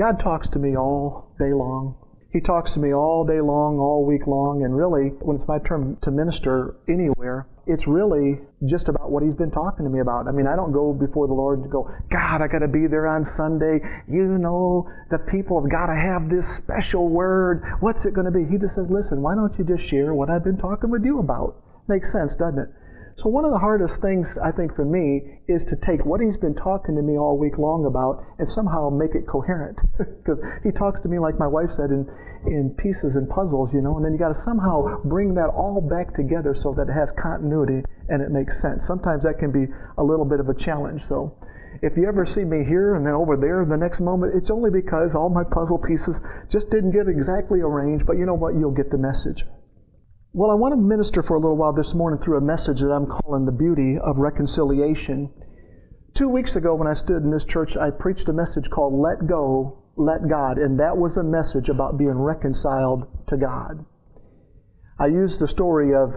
God talks to me all day long. He talks to me all day long, all week long, and really, when it's my turn to minister anywhere, it's really just about what he's been talking to me about. I mean, I don't go before the Lord and go, God, I got to be there on Sunday. You know, the people have got to have this special word. What's it going to be? He just says, listen, why don't you just share what I've been talking with you about? Makes sense, doesn't it? So, one of the hardest things, I think, for me is to take what he's been talking to me all week long about and somehow make it coherent. Because he talks to me, like my wife said, in, in pieces and puzzles, you know, and then you got to somehow bring that all back together so that it has continuity and it makes sense. Sometimes that can be a little bit of a challenge. So, if you ever see me here and then over there the next moment, it's only because all my puzzle pieces just didn't get exactly arranged, but you know what? You'll get the message. Well, I want to minister for a little while this morning through a message that I'm calling The Beauty of Reconciliation. Two weeks ago, when I stood in this church, I preached a message called Let Go, Let God, and that was a message about being reconciled to God. I used the story of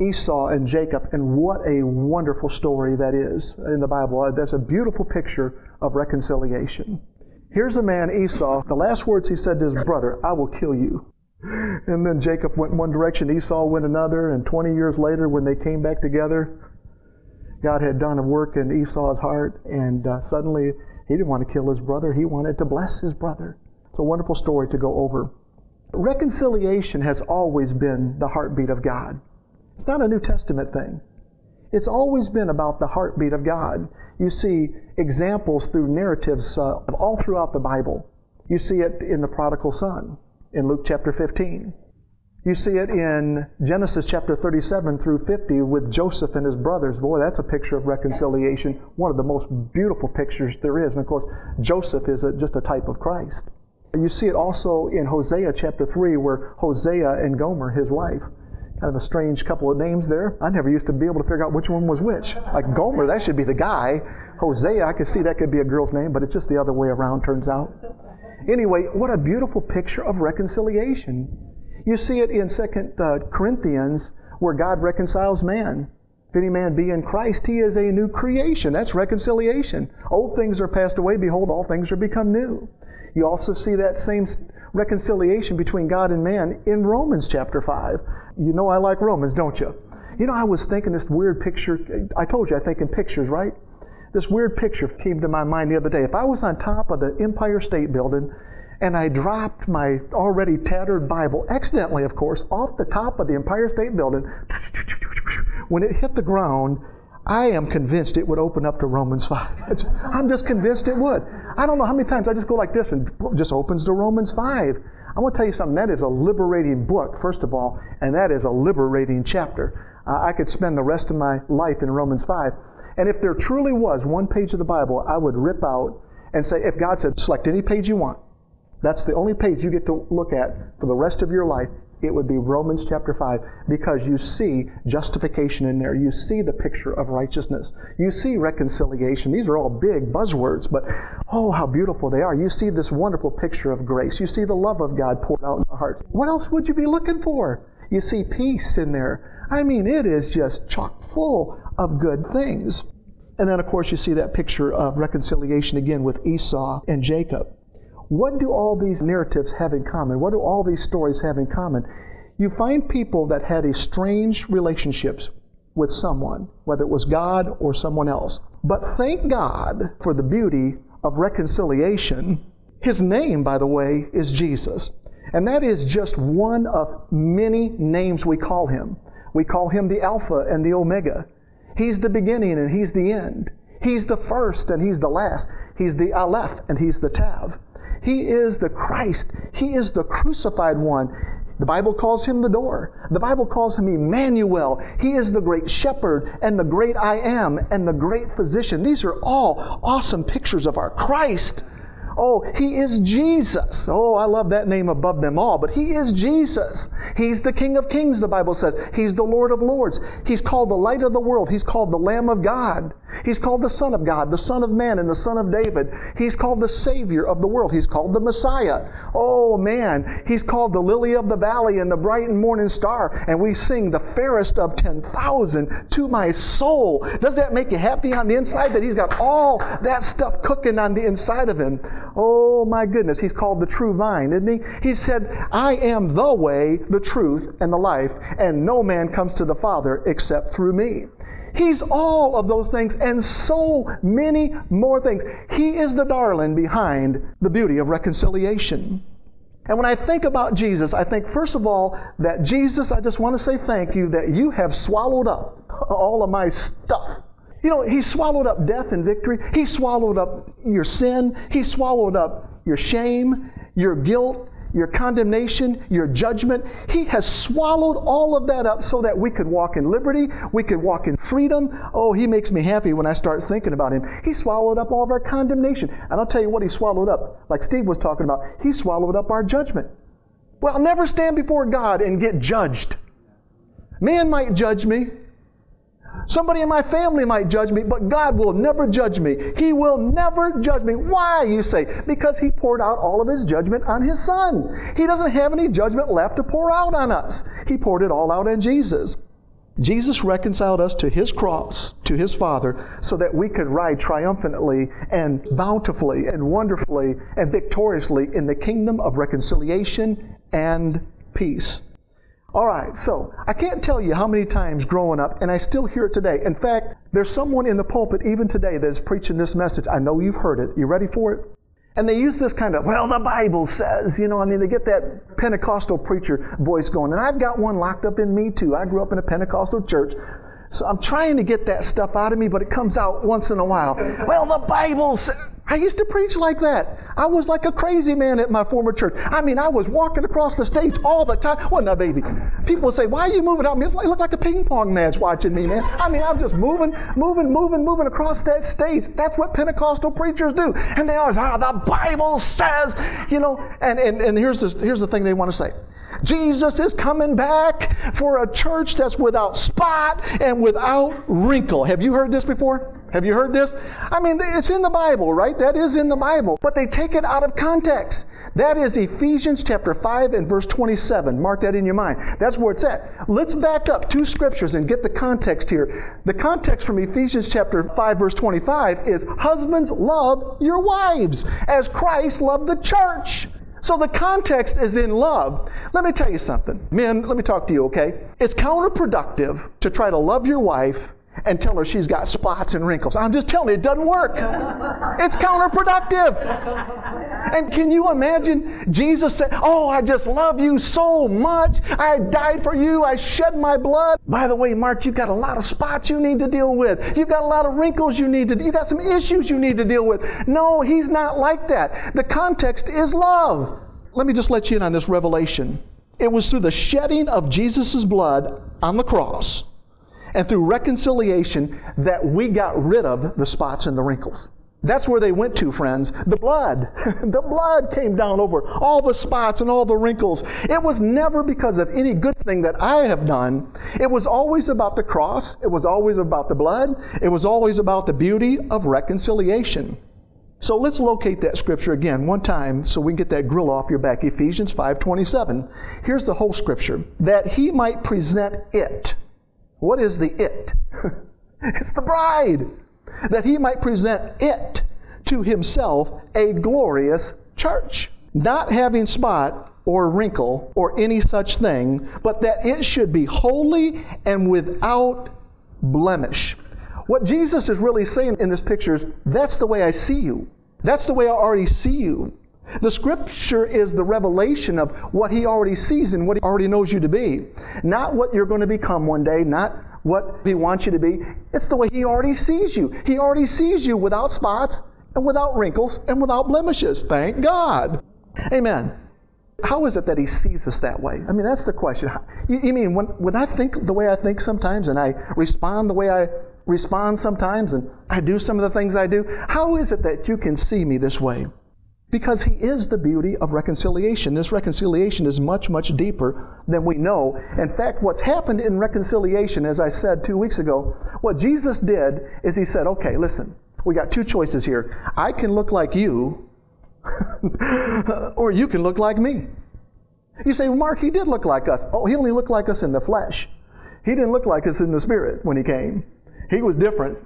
Esau and Jacob, and what a wonderful story that is in the Bible. Uh, that's a beautiful picture of reconciliation. Here's a man, Esau, the last words he said to his brother, I will kill you. And then Jacob went one direction, Esau went another, and 20 years later, when they came back together, God had done a work in Esau's heart, and uh, suddenly he didn't want to kill his brother, he wanted to bless his brother. It's a wonderful story to go over. Reconciliation has always been the heartbeat of God. It's not a New Testament thing. It's always been about the heartbeat of God. You see examples through narratives uh, all throughout the Bible. You see it in the prodigal son in Luke chapter 15. You see it in Genesis chapter 37 through 50 with Joseph and his brothers. Boy, that's a picture of reconciliation, one of the most beautiful pictures there is. And of course, Joseph is a, just a type of Christ. You see it also in Hosea chapter 3 where Hosea and Gomer, his wife, kind of a strange couple of names there. I never used to be able to figure out which one was which. Like Gomer, that should be the guy. Hosea, I could see that could be a girl's name, but it's just the other way around, turns out. Anyway, what a beautiful picture of reconciliation. You see it in Second uh, Corinthians where God reconciles man. If any man be in Christ, he is a new creation. That's reconciliation. Old things are passed away. Behold, all things are become new. You also see that same reconciliation between God and man in Romans chapter 5. You know I like Romans, don't you? You know, I was thinking this weird picture. I told you I think in pictures, right? This weird picture came to my mind the other day. If I was on top of the Empire State Building and I dropped my already tattered Bible, accidentally, of course, off the top of the Empire State Building, when it hit the ground, I am convinced it would open up to Romans 5. I'm just convinced it would. I don't know how many times I just go like this and just opens to Romans 5. I want to tell you something. That is a liberating book, first of all, and that is a liberating chapter. Uh, I could spend the rest of my life in Romans 5. And if there truly was one page of the Bible, I would rip out and say, if God said, select any page you want, that's the only page you get to look at for the rest of your life, it would be Romans chapter 5 because you see justification in there. You see the picture of righteousness. You see reconciliation. These are all big buzzwords, but oh, how beautiful they are. You see this wonderful picture of grace. You see the love of God poured out in our hearts. What else would you be looking for? You see peace in there. I mean, it is just chock full of good things. And then, of course, you see that picture of reconciliation again with Esau and Jacob. What do all these narratives have in common? What do all these stories have in common? You find people that had estranged relationships with someone, whether it was God or someone else. But thank God for the beauty of reconciliation. His name, by the way, is Jesus. And that is just one of many names we call him. We call him the Alpha and the Omega. He's the beginning and He's the end. He's the first and He's the last. He's the Aleph and He's the Tav. He is the Christ. He is the crucified one. The Bible calls him the door. The Bible calls him Emmanuel. He is the great shepherd and the great I am and the great physician. These are all awesome pictures of our Christ. Oh, He is Jesus. Oh, I love that name above them all, but He is Jesus. He's the King of Kings, the Bible says. He's the Lord of Lords. He's called the light of the world. He's called the Lamb of God. He's called the Son of God, the Son of Man, and the Son of David. He's called the Savior of the world. He's called the Messiah. Oh man, He's called the Lily of the Valley and the bright and morning star. And we sing the fairest of 10,000 to my soul. Does that make you happy on the inside that He's got all that stuff cooking on the inside of Him? Oh my goodness, He's called the true vine, isn't He? He said, I am the way, the truth, and the life, and no man comes to the Father except through me. He's all of those things and so many more things. He is the darling behind the beauty of reconciliation. And when I think about Jesus, I think, first of all, that Jesus, I just want to say thank you that you have swallowed up all of my stuff. You know, He swallowed up death and victory. He swallowed up your sin. He swallowed up your shame, your guilt, your condemnation, your judgment. He has swallowed all of that up so that we could walk in liberty, we could walk in freedom. Oh, He makes me happy when I start thinking about Him. He swallowed up all of our condemnation. And I'll tell you what He swallowed up, like Steve was talking about, He swallowed up our judgment. Well, I'll never stand before God and get judged. Man might judge me. Somebody in my family might judge me, but God will never judge me. He will never judge me. Why, you say? Because He poured out all of His judgment on His Son. He doesn't have any judgment left to pour out on us. He poured it all out on Jesus. Jesus reconciled us to His cross, to His Father, so that we could ride triumphantly and bountifully and wonderfully and victoriously in the kingdom of reconciliation and peace. All right, so I can't tell you how many times growing up, and I still hear it today. In fact, there's someone in the pulpit even today that is preaching this message. I know you've heard it. You ready for it? And they use this kind of, well, the Bible says, you know, I mean, they get that Pentecostal preacher voice going. And I've got one locked up in me too. I grew up in a Pentecostal church. So I'm trying to get that stuff out of me, but it comes out once in a while. Well, the Bible says. I used to preach like that. I was like a crazy man at my former church. I mean, I was walking across the stage all the time. Wasn't I, baby? People would say, Why are you moving out? I mean, it looked like a ping pong match watching me, man. I mean, I'm just moving, moving, moving, moving across that stage. That's what Pentecostal preachers do. And they always, ah, the Bible says, you know, and, and, and here's, the, here's the thing they want to say. Jesus is coming back for a church that's without spot and without wrinkle. Have you heard this before? Have you heard this? I mean, it's in the Bible, right? That is in the Bible. But they take it out of context. That is Ephesians chapter 5 and verse 27. Mark that in your mind. That's where it's at. Let's back up two scriptures and get the context here. The context from Ephesians chapter 5 verse 25 is husbands love your wives as Christ loved the church. So the context is in love. Let me tell you something. Men, let me talk to you, okay? It's counterproductive to try to love your wife and tell her she's got spots and wrinkles. I'm just telling you, it doesn't work. It's counterproductive. And can you imagine Jesus said, Oh, I just love you so much. I died for you. I shed my blood. By the way, Mark, you've got a lot of spots you need to deal with. You've got a lot of wrinkles you need to, you've got some issues you need to deal with. No, he's not like that. The context is love. Let me just let you in on this revelation. It was through the shedding of Jesus' blood on the cross and through reconciliation that we got rid of the spots and the wrinkles. That's where they went to, friends. The blood. the blood came down over all the spots and all the wrinkles. It was never because of any good thing that I have done. It was always about the cross. It was always about the blood. It was always about the beauty of reconciliation. So let's locate that scripture again one time so we can get that grill off your back. Ephesians 5:27. Here's the whole scripture. That he might present it what is the it? it's the bride. That he might present it to himself a glorious church, not having spot or wrinkle or any such thing, but that it should be holy and without blemish. What Jesus is really saying in this picture is that's the way I see you. That's the way I already see you. The scripture is the revelation of what he already sees and what he already knows you to be. Not what you're going to become one day, not what he wants you to be. It's the way he already sees you. He already sees you without spots and without wrinkles and without blemishes. Thank God. Amen. How is it that he sees us that way? I mean, that's the question. You, mean when, when I think the way I think sometimes and I respond the way I respond sometimes and I do some of the things I do, how is it that you can see me this way? Because he is the beauty of reconciliation. This reconciliation is much, much deeper than we know. In fact, what's happened in reconciliation, as I said two weeks ago, what Jesus did is he said, okay, listen, we got two choices here. I can look like you, or you can look like me. You say, well, Mark, he did look like us. Oh, he only looked like us in the flesh. He didn't look like us in the spirit when he came. He was different.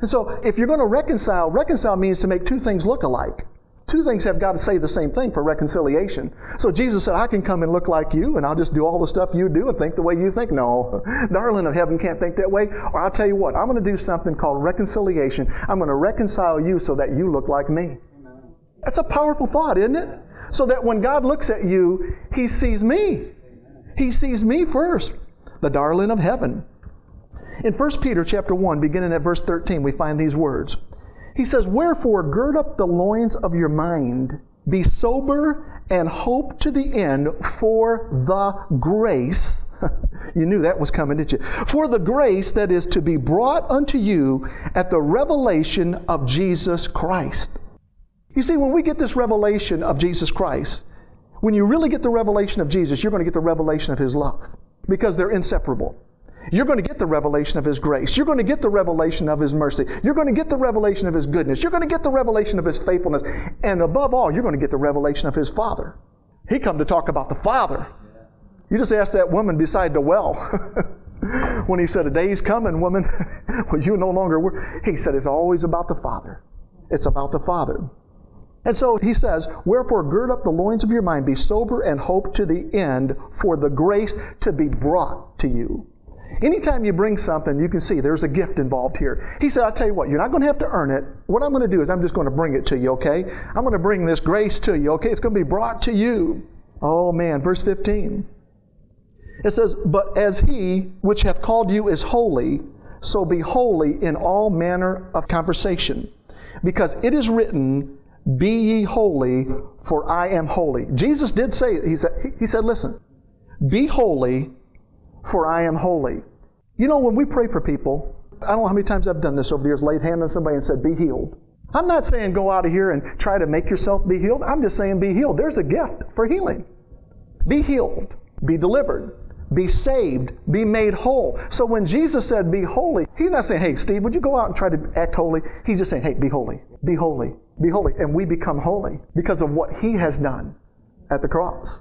And so, if you're going to reconcile, reconcile means to make two things look alike. Two things have got to say the same thing for reconciliation. So Jesus said, I can come and look like you, and I'll just do all the stuff you do and think the way you think. No, darling of heaven can't think that way. Or I'll tell you what, I'm going to do something called reconciliation. I'm going to reconcile you so that you look like me. That's a powerful thought, isn't it? So that when God looks at you, He sees me. He sees me first, the darling of heaven. In 1 Peter chapter 1, beginning at verse 13, we find these words. He says, Wherefore gird up the loins of your mind, be sober, and hope to the end for the grace. you knew that was coming, didn't you? For the grace that is to be brought unto you at the revelation of Jesus Christ. You see, when we get this revelation of Jesus Christ, when you really get the revelation of Jesus, you're going to get the revelation of His love because they're inseparable. You're going to get the revelation of His grace. You're going to get the revelation of His mercy. You're going to get the revelation of His goodness. You're going to get the revelation of His faithfulness. And above all, you're going to get the revelation of His Father. He come to talk about the Father. You just ask that woman beside the well. when he said, A day's coming, woman, when you no longer work. He said, It's always about the Father. It's about the Father. And so he says, Wherefore gird up the loins of your mind, be sober, and hope to the end for the grace to be brought to you. Anytime you bring something, you can see there's a gift involved here. He said, I'll tell you what, you're not going to have to earn it. What I'm going to do is I'm just going to bring it to you, okay? I'm going to bring this grace to you, okay? It's going to be brought to you. Oh man, verse 15. It says, But as he which hath called you is holy, so be holy in all manner of conversation. Because it is written, Be ye holy, for I am holy. Jesus did say, He said, he said Listen, be holy, for I am holy. You know, when we pray for people, I don't know how many times I've done this over the years, laid hand on somebody and said, Be healed. I'm not saying go out of here and try to make yourself be healed. I'm just saying be healed. There's a gift for healing. Be healed, be delivered, be saved, be made whole. So when Jesus said be holy, he's not saying, hey, Steve, would you go out and try to act holy? He's just saying, hey, be holy, be holy, be holy. And we become holy because of what he has done at the cross.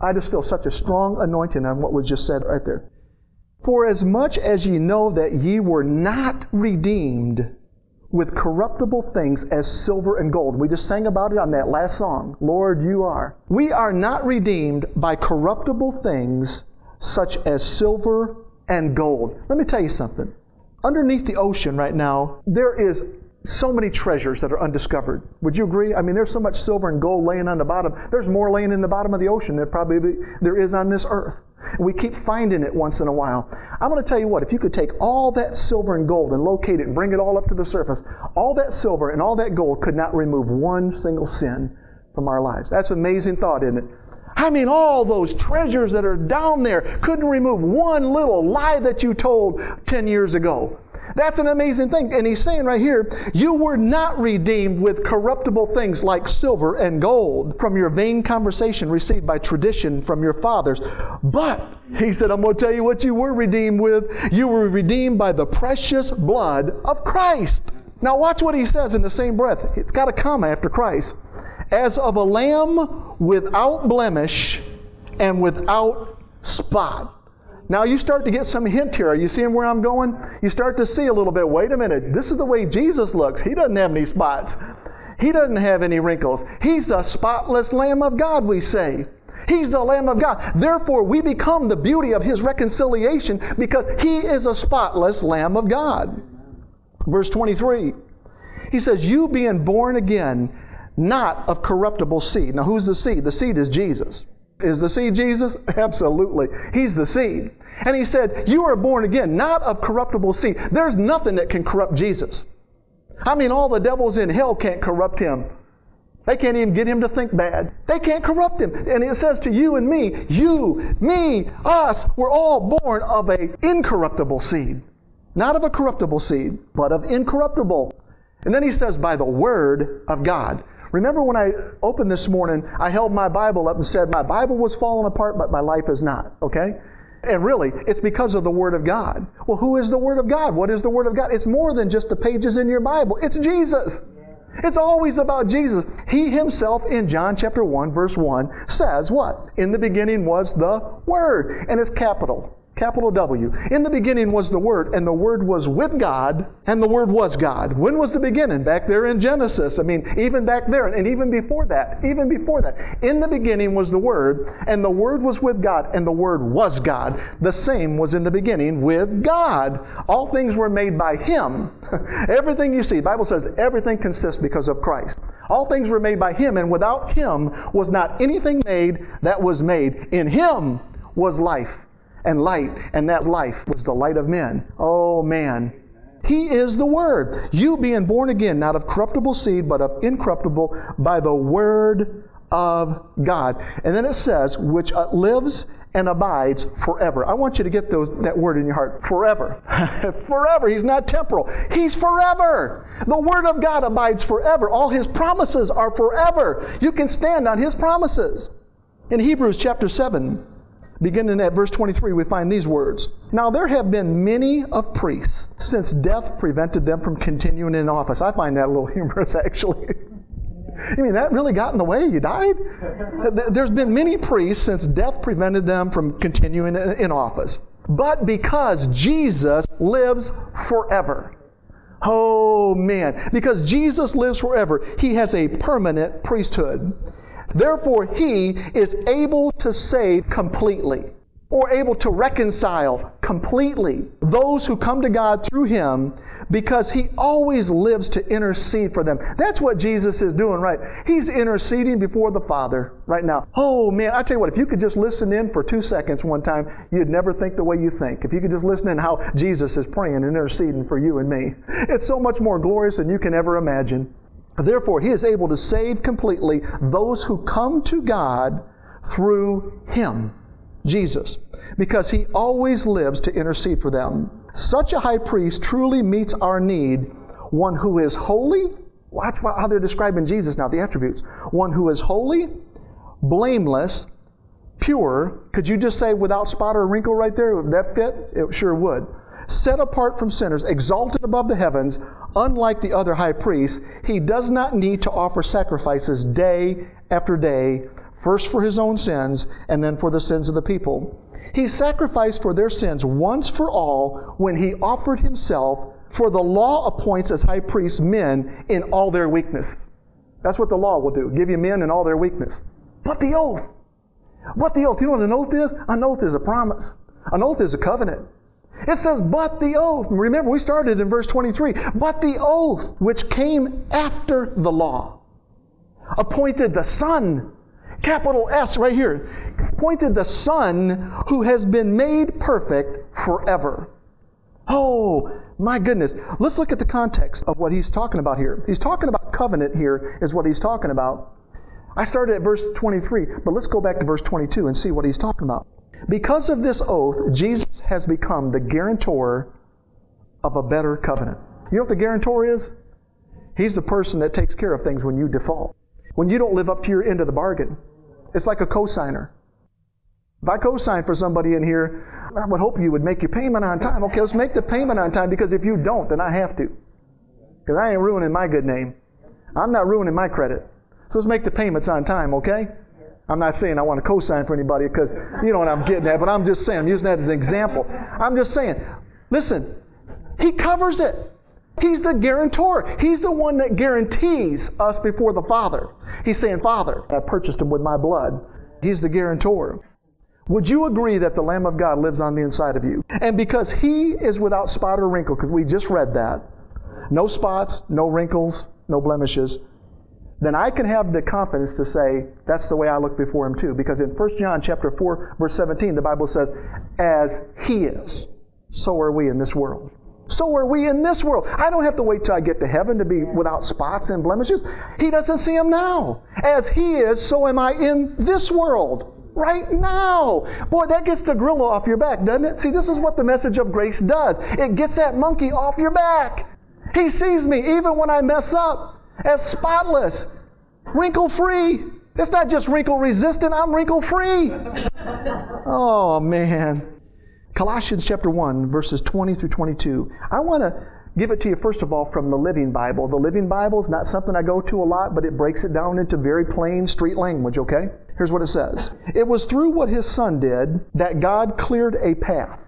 I just feel such a strong anointing on what was just said right there. For as much as ye know that ye were not redeemed with corruptible things as silver and gold. We just sang about it on that last song. Lord, you are. We are not redeemed by corruptible things such as silver and gold. Let me tell you something. Underneath the ocean right now, there is so many treasures that are undiscovered. Would you agree? I mean, there's so much silver and gold laying on the bottom. There's more laying in the bottom of the ocean than probably there is on this earth. And we keep finding it once in a while. I'm going to tell you what, if you could take all that silver and gold and locate it and bring it all up to the surface, all that silver and all that gold could not remove one single sin from our lives. That's an amazing thought, isn't it? I mean, all those treasures that are down there couldn't remove one little lie that you told 10 years ago. That's an amazing thing. And he's saying right here, you were not redeemed with corruptible things like silver and gold from your vain conversation received by tradition from your fathers. But, he said, I'm going to tell you what you were redeemed with. You were redeemed by the precious blood of Christ. Now, watch what he says in the same breath. It's got a comma after Christ. As of a lamb without blemish and without spot. Now you start to get some hint here. Are you seeing where I'm going? You start to see a little bit. Wait a minute. This is the way Jesus looks. He doesn't have any spots. He doesn't have any wrinkles. He's the spotless Lamb of God, we say. He's the Lamb of God. Therefore, we become the beauty of His reconciliation because He is a spotless Lamb of God. Verse 23, He says, You being born again, not of corruptible seed. Now, who's the seed? The seed is Jesus. Is the seed Jesus? Absolutely. He's the seed. And he said, You are born again, not of corruptible seed. There's nothing that can corrupt Jesus. I mean, all the devils in hell can't corrupt him. They can't even get him to think bad. They can't corrupt him. And it says to you and me, you, me, us, we're all born of a incorruptible seed. Not of a corruptible seed, but of incorruptible. And then he says, by the word of God. Remember when I opened this morning, I held my Bible up and said, My Bible was falling apart, but my life is not. Okay? And really, it's because of the Word of God. Well, who is the Word of God? What is the Word of God? It's more than just the pages in your Bible, it's Jesus. It's always about Jesus. He himself in John chapter 1 verse 1 says what? In the beginning was the Word. And it's capital. Capital W. In the beginning was the Word, and the Word was with God, and the Word was God. When was the beginning? Back there in Genesis. I mean, even back there, and even before that, even before that. In the beginning was the Word, and the Word was with God, and the Word was God. The same was in the beginning with God. All things were made by Him. everything you see, Bible says everything consists because of Christ. All things were made by Him, and without Him was not anything made that was made. In Him was life and light, and that life was the light of men. Oh man. He is the Word. You being born again, not of corruptible seed, but of incorruptible, by the Word of God. And then it says, which uh, lives and abides forever. I want you to get those, that word in your heart. Forever. forever. He's not temporal. He's forever. The Word of God abides forever. All His promises are forever. You can stand on His promises. In Hebrews chapter 7, Beginning at verse 23, we find these words Now there have been many of priests since death prevented them from continuing in office. I find that a little humorous, actually. I mean that really got in the way? You died? There's been many priests since death prevented them from continuing in office. But because Jesus lives forever. Oh man, because Jesus lives forever, he has a permanent priesthood. Therefore, he is able to save completely or able to reconcile completely those who come to God through him because he always lives to intercede for them. That's what Jesus is doing, right? He's interceding before the Father right now. Oh man, I tell you what, if you could just listen in for two seconds one time, you'd never think the way you think. If you could just listen in how Jesus is praying and interceding for you and me, it's so much more glorious than you can ever imagine. Therefore, he is able to save completely those who come to God through him, Jesus, because he always lives to intercede for them. Such a high priest truly meets our need, one who is holy. Watch how they're describing Jesus now, the attributes. One who is holy, blameless, pure. Could you just say without spot or wrinkle right there? Would that fit? It sure would set apart from sinners, exalted above the heavens, unlike the other high priests, he does not need to offer sacrifices day after day, first for his own sins and then for the sins of the people. He sacrificed for their sins once for all when he offered himself, for the law appoints as high priests men in all their weakness. That's what the law will do give you men in all their weakness. But the oath. What the oath? You know what an oath is? An oath is a promise. An oath is a covenant. It says, but the oath. Remember, we started in verse 23. But the oath which came after the law appointed the Son, capital S right here, appointed the Son who has been made perfect forever. Oh, my goodness. Let's look at the context of what he's talking about here. He's talking about covenant here, is what he's talking about. I started at verse 23, but let's go back to verse 22 and see what he's talking about. Because of this oath, Jesus has become the guarantor of a better covenant. You know what the guarantor is? He's the person that takes care of things when you default. When you don't live up to your end of the bargain. It's like a cosigner. If I cosign for somebody in here, I would hope you would make your payment on time. Okay, let's make the payment on time because if you don't, then I have to. Because I ain't ruining my good name. I'm not ruining my credit. So let's make the payments on time, okay? I'm not saying I want to co-sign for anybody because you know what I'm getting at, but I'm just saying, I'm using that as an example. I'm just saying, listen, he covers it. He's the guarantor. He's the one that guarantees us before the Father. He's saying, Father, I purchased him with my blood. He's the guarantor. Would you agree that the Lamb of God lives on the inside of you? And because he is without spot or wrinkle, because we just read that, no spots, no wrinkles, no blemishes, then I can have the confidence to say that's the way I look before him too. Because in 1 John chapter 4, verse 17, the Bible says, As he is, so are we in this world. So are we in this world. I don't have to wait till I get to heaven to be without spots and blemishes. He doesn't see them now. As he is, so am I in this world. Right now. Boy, that gets the gorilla off your back, doesn't it? See, this is what the message of grace does. It gets that monkey off your back. He sees me even when I mess up as spotless. Wrinkle free. It's not just wrinkle resistant, I'm wrinkle free. oh, man. Colossians chapter 1, verses 20 through 22. I want to give it to you, first of all, from the Living Bible. The Living Bible is not something I go to a lot, but it breaks it down into very plain street language, okay? Here's what it says It was through what his son did that God cleared a path.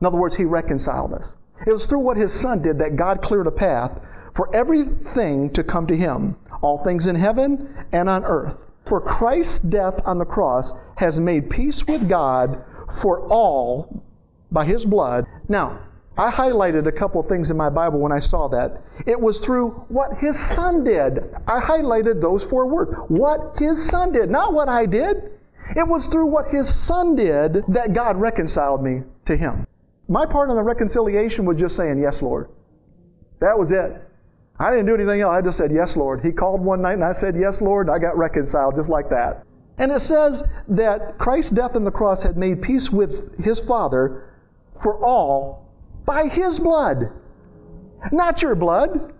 In other words, he reconciled us. It was through what his son did that God cleared a path for everything to come to him, all things in heaven and on earth. For Christ's death on the cross has made peace with God for all by his blood. Now, I highlighted a couple of things in my Bible when I saw that. It was through what his son did. I highlighted those four words. What his son did, not what I did. It was through what his son did that God reconciled me to him. My part in the reconciliation was just saying, Yes, Lord. That was it. I didn't do anything else. I just said, Yes, Lord. He called one night and I said, Yes, Lord. I got reconciled just like that. And it says that Christ's death on the cross had made peace with his Father for all by his blood. Not your blood,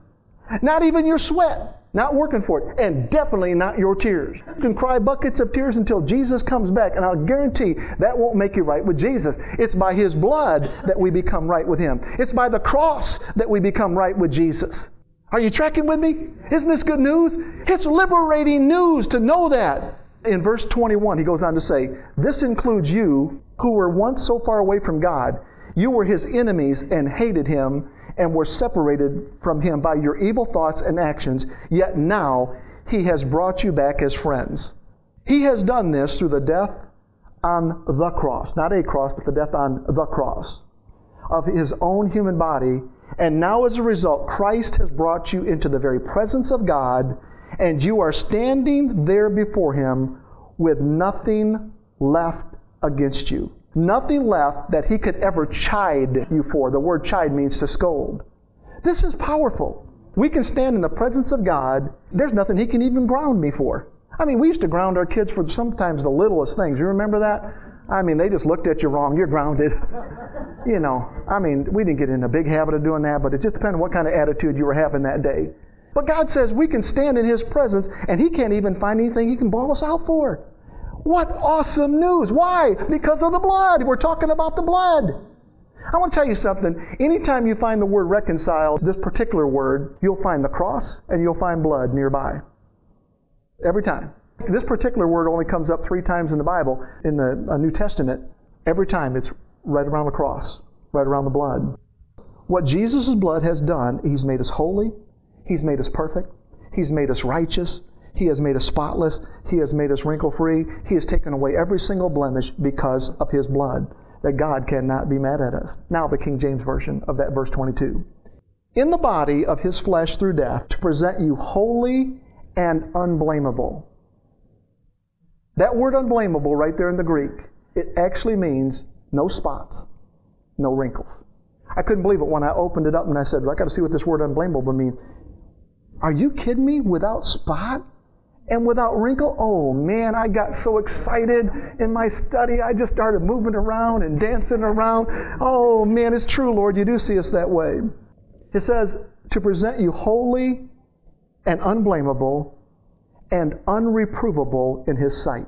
not even your sweat, not working for it, and definitely not your tears. You can cry buckets of tears until Jesus comes back, and I'll guarantee that won't make you right with Jesus. It's by his blood that we become right with him, it's by the cross that we become right with Jesus. Are you tracking with me? Isn't this good news? It's liberating news to know that. In verse 21, he goes on to say, This includes you who were once so far away from God. You were his enemies and hated him and were separated from him by your evil thoughts and actions, yet now he has brought you back as friends. He has done this through the death on the cross, not a cross, but the death on the cross of his own human body. And now, as a result, Christ has brought you into the very presence of God, and you are standing there before him with nothing left against you. Nothing left that he could ever chide you for. The word chide means to scold. This is powerful. We can stand in the presence of God. There's nothing he can even ground me for. I mean, we used to ground our kids for sometimes the littlest things. You remember that? I mean, they just looked at you wrong. You're grounded. you know, I mean, we didn't get in a big habit of doing that, but it just depended on what kind of attitude you were having that day. But God says we can stand in His presence, and He can't even find anything He can bawl us out for. What awesome news! Why? Because of the blood. We're talking about the blood. I want to tell you something. Anytime you find the word reconciled, this particular word, you'll find the cross and you'll find blood nearby. Every time. This particular word only comes up three times in the Bible, in the New Testament. Every time it's right around the cross, right around the blood. What Jesus' blood has done, He's made us holy, He's made us perfect, He's made us righteous, he has made us spotless. He has made us wrinkle free. He has taken away every single blemish because of His blood, that God cannot be mad at us. Now, the King James Version of that verse 22. In the body of His flesh through death, to present you holy and unblameable. That word unblameable, right there in the Greek, it actually means no spots, no wrinkles. I couldn't believe it when I opened it up and I said, well, I got to see what this word unblameable means. Are you kidding me? Without spot? and without wrinkle. Oh man, I got so excited in my study. I just started moving around and dancing around. Oh man, it's true, Lord. You do see us that way. It says, to present you holy and unblameable and unreprovable in His sight.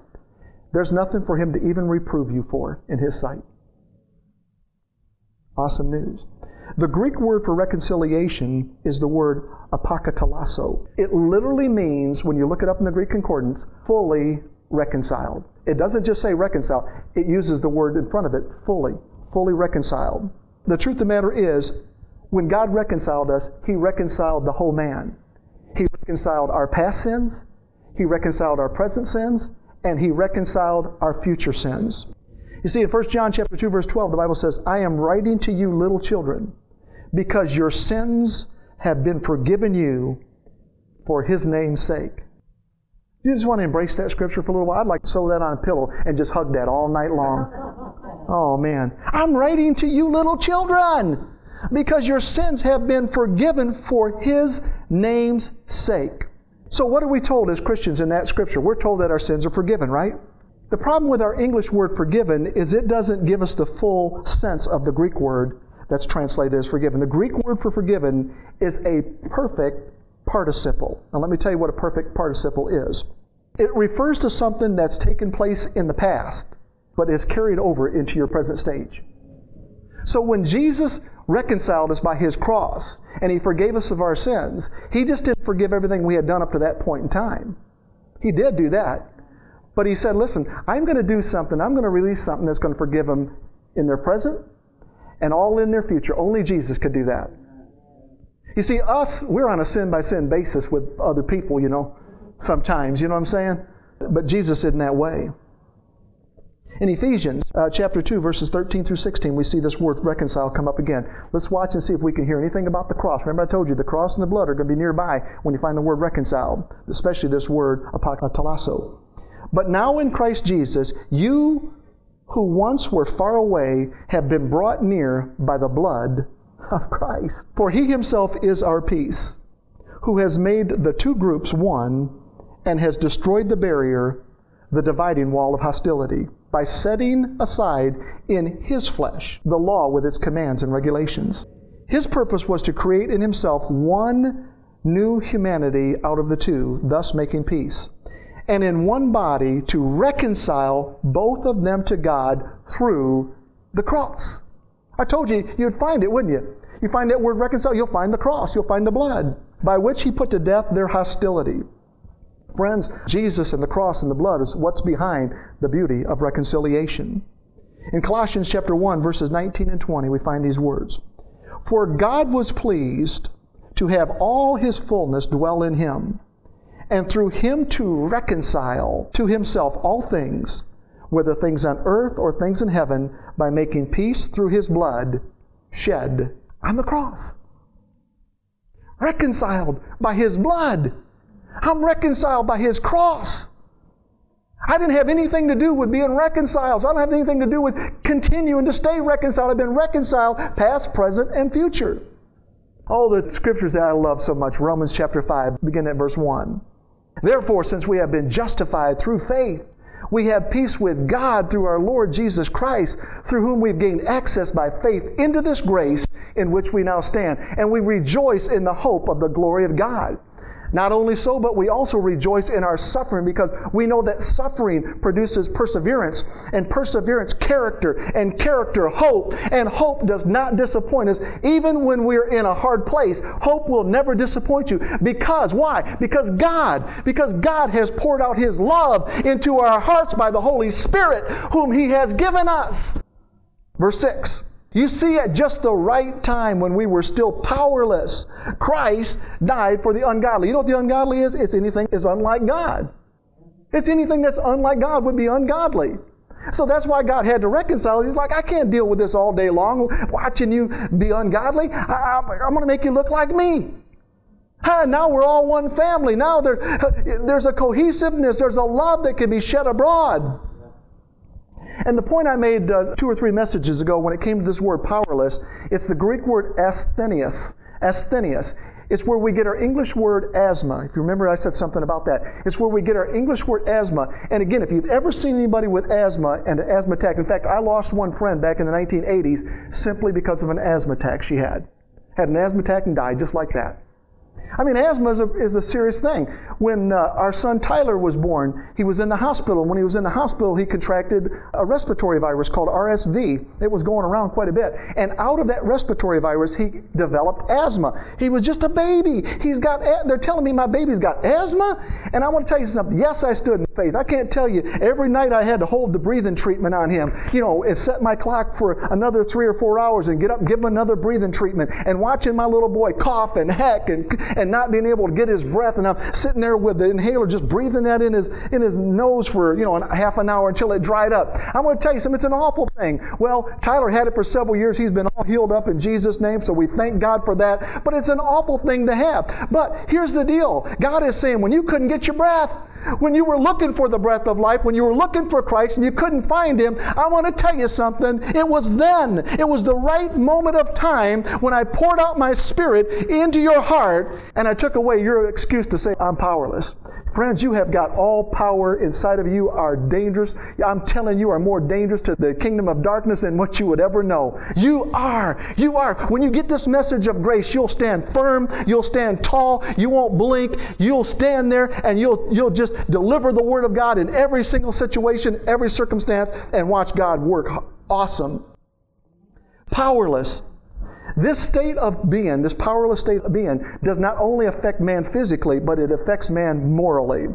There's nothing for Him to even reprove you for in His sight. Awesome news. The Greek word for reconciliation is the word apokatallasso. It literally means, when you look it up in the Greek concordance, fully reconciled. It doesn't just say reconciled, it uses the word in front of it, fully, fully reconciled. The truth of the matter is, when God reconciled us, He reconciled the whole man. He reconciled our past sins, He reconciled our present sins, and He reconciled our future sins. You see, in 1 John chapter 2, verse 12, the Bible says, I am writing to you, little children, because your sins have been forgiven you for his name's sake. You just want to embrace that scripture for a little while? I'd like to sew that on a pillow and just hug that all night long. Oh man. I'm writing to you little children because your sins have been forgiven for his name's sake. So what are we told as Christians in that scripture? We're told that our sins are forgiven, right? The problem with our English word forgiven is it doesn't give us the full sense of the Greek word that's translated as forgiven. The Greek word for forgiven is a perfect participle. Now, let me tell you what a perfect participle is. It refers to something that's taken place in the past, but is carried over into your present stage. So when Jesus reconciled us by his cross and he forgave us of our sins, he just didn't forgive everything we had done up to that point in time. He did do that. But he said, listen, I'm going to do something. I'm going to release something that's going to forgive them in their present and all in their future. Only Jesus could do that. You see, us, we're on a sin by sin basis with other people, you know, sometimes. You know what I'm saying? But Jesus isn't that way. In Ephesians uh, chapter 2, verses 13 through 16, we see this word reconcile come up again. Let's watch and see if we can hear anything about the cross. Remember, I told you the cross and the blood are going to be nearby when you find the word reconciled, especially this word apokatallasso. But now in Christ Jesus, you who once were far away have been brought near by the blood of Christ. For he himself is our peace, who has made the two groups one and has destroyed the barrier, the dividing wall of hostility by setting aside in his flesh the law with its commands and regulations. His purpose was to create in himself one new humanity out of the two, thus making peace. And in one body to reconcile both of them to God through the cross. I told you you'd find it, wouldn't you? You find that word reconcile, you'll find the cross, you'll find the blood, by which he put to death their hostility. Friends, Jesus and the cross and the blood is what's behind the beauty of reconciliation. In Colossians chapter 1 verses 19 and 20 we find these words. For God was pleased to have all his fullness dwell in him, and through him to reconcile to himself all things, whether things on earth or things in heaven, by making peace through his blood shed on the cross. Reconciled by his blood. I'm reconciled by his cross. I didn't have anything to do with being reconciled. So I don't have anything to do with continuing to stay reconciled. I've been reconciled past, present, and future. All the scriptures that I love so much. Romans chapter 5, beginning at verse 1. Therefore, since we have been justified through faith, we have peace with God through our Lord Jesus Christ, through whom we've gained access by faith into this grace in which we now stand. And we rejoice in the hope of the glory of God. Not only so, but we also rejoice in our suffering because we know that suffering produces perseverance, and perseverance, character, and character, hope. And hope does not disappoint us. Even when we're in a hard place, hope will never disappoint you. Because, why? Because God, because God has poured out His love into our hearts by the Holy Spirit, whom He has given us. Verse 6. You see, at just the right time when we were still powerless, Christ died for the ungodly. You know what the ungodly is? It's anything that's unlike God. It's anything that's unlike God would be ungodly. So that's why God had to reconcile. He's like, I can't deal with this all day long, watching you be ungodly. I, am going to make you look like me. now we're all one family. Now there, there's a cohesiveness, there's a love that can be shed abroad. And the point I made uh, two or three messages ago when it came to this word powerless, it's the Greek word asthenius. Asthenius. It's where we get our English word asthma. If you remember, I said something about that. It's where we get our English word asthma. And again, if you've ever seen anybody with asthma and an asthma attack, in fact, I lost one friend back in the 1980s simply because of an asthma attack she had. Had an asthma attack and died just like that. I mean, asthma is a, is a serious thing. When uh, our son Tyler was born, he was in the hospital. When he was in the hospital, he contracted a respiratory virus called RSV. It was going around quite a bit. And out of that respiratory virus, he developed asthma. He was just a baby. He's got, they're telling me my baby's got asthma. And I want to tell you something. Yes, I stood in faith. I can't tell you, every night I had to hold the breathing treatment on him, you know, and set my clock for another three or four hours and get up and give him another breathing treatment and watching my little boy cough and heck and, and not being able to get his breath. And I'm sitting there with the inhaler just breathing that in his, in his nose for, you know, half an hour until it dried up. I'm going to tell you something. It's an awful thing. Well, Tyler had it for several years. He's been all healed up in Jesus' name. So we thank God for that. But it's an awful thing to have. But here's the deal. God is saying when you couldn't get your breath, when you were looking for the breath of life, when you were looking for Christ and you couldn't find Him, I want to tell you something. It was then, it was the right moment of time when I poured out my Spirit into your heart and I took away your excuse to say, I'm powerless. Friends, you have got all power inside of you are dangerous. I'm telling you are more dangerous to the kingdom of darkness than what you would ever know. You are. You are. When you get this message of grace, you'll stand firm, you'll stand tall, you won't blink, you'll stand there and you'll you'll just deliver the word of God in every single situation, every circumstance and watch God work awesome. Powerless this state of being, this powerless state of being, does not only affect man physically, but it affects man morally.